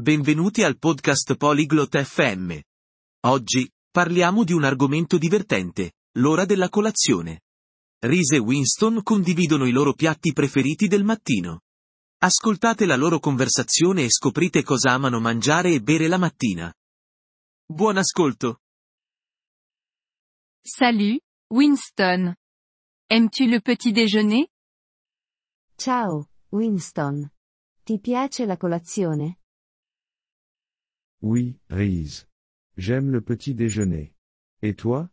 benvenuti al podcast Polyglot FM. Oggi, parliamo di un argomento divertente, l'ora della colazione. Rise e Winston condividono i loro piatti preferiti del mattino. Ascoltate la loro conversazione e scoprite cosa amano mangiare e bere la mattina. Buon ascolto! Salut, Winston. Aimes-tu le petit déjeuner Ciao, Winston. Ti piace la colazione? Oui, Reese. J'aime le petit déjeuner. Et toi?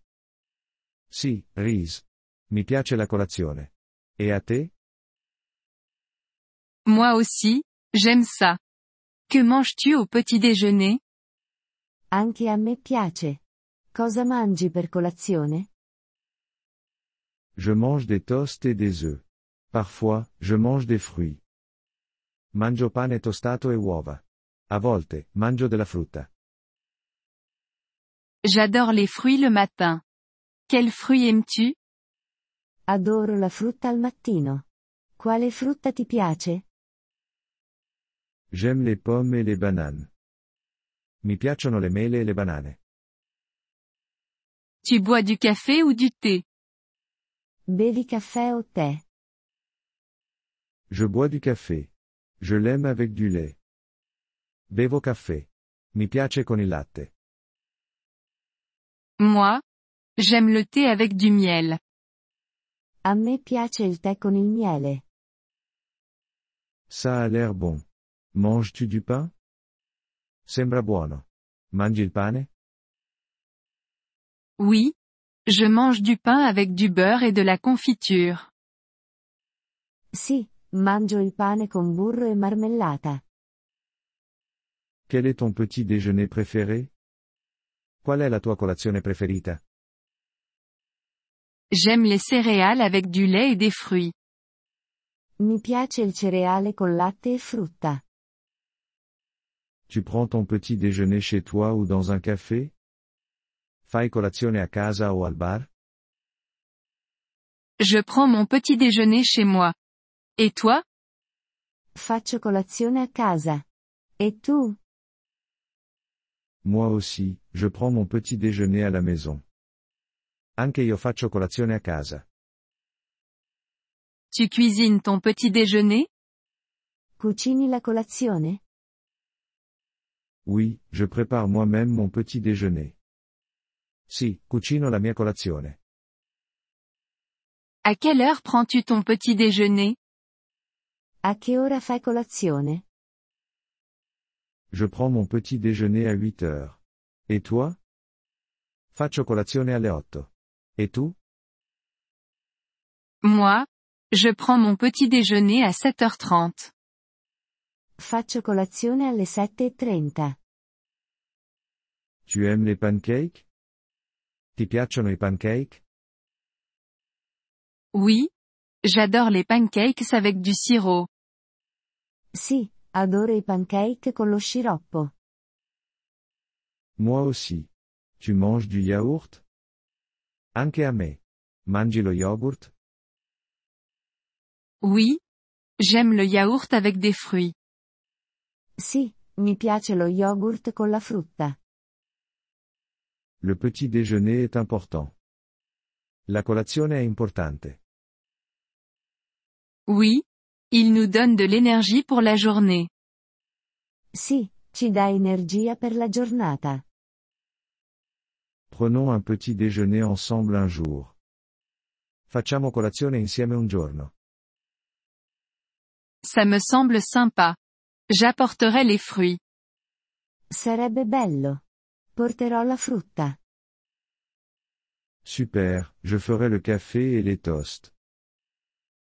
Sì, Reese. Mi piace la colazione. Et a te? Moi aussi, j'aime ça. Que manges-tu au petit déjeuner? Anche a me piace. Cosa mangi per colazione? Je mange des toasts et des œufs. Parfois, je mange des fruits. Mangio pane tostato e uova. A volte, mangio della frutta. J'adore les fruits le matin. Quels fruits aimes-tu? Adoro la frutta al mattino. Quale frutta ti piace? J'aime les pommes et les bananes. Mi piacciono le mele e le banane. Tu bois du café ou du thé? Bevi caffè o tè? Je bois du café. Je l'aime avec du lait. Bevo caffè. Mi piace con il latte. Moi J'aime le thé avec du miel. A me piace il tè con il miele. Ça a l'air bon. Manges-tu du pain? Sembra buono. Mangi il pane? Oui. Je mange du pain avec du beurre et de la confiture. Sì, mangio il pane con burro e marmellata. Quel est ton petit déjeuner préféré? Qual è la tua colazione preferita? J'aime les céréales avec du lait et des fruits. Mi piace il cereale con latte e frutta. Tu prends ton petit déjeuner chez toi ou dans un café? Fai colazione a casa o al bar? Je prends mon petit déjeuner chez moi. Et toi? Faccio colazione a casa. E tu? Moi aussi, je prends mon petit déjeuner à la maison. Anche io faccio colazione a casa. Tu cuisines ton petit déjeuner? Cucini la colazione? Oui, je prépare moi-même mon petit déjeuner. Sì, cucino la mia colazione. À quelle heure prends-tu ton petit déjeuner? A che ora fai colazione? Je prends mon petit déjeuner à 8 heures. Et toi? Faccio colazione alle 8. Et tu? Moi Je prends mon petit déjeuner à 7h30. Faccio colazione alle 7.30. Tu aimes les pancakes? Ti piacciono i pancake? Oui. J'adore les pancakes avec du sirop. Sì, adoro i pancake con lo sciroppo. Moi aussi. Tu manges du yaourt? Anche a me. Mangi lo yogurt? Oui. J'aime le yaourt avec des fruits. Sì, mi piace lo yogurt con la frutta. Le petit déjeuner est important. La colazione è importante. Oui. Il nous donne de l'énergie pour la journée. Sì, ci dà energia per la giornata. Prenons un petit déjeuner ensemble un jour. Facciamo colazione insieme un giorno. Ça me semble sympa. J'apporterai les fruits. Sarebbe bello. Porterò la frutta. Super, je ferai le café et les toasts.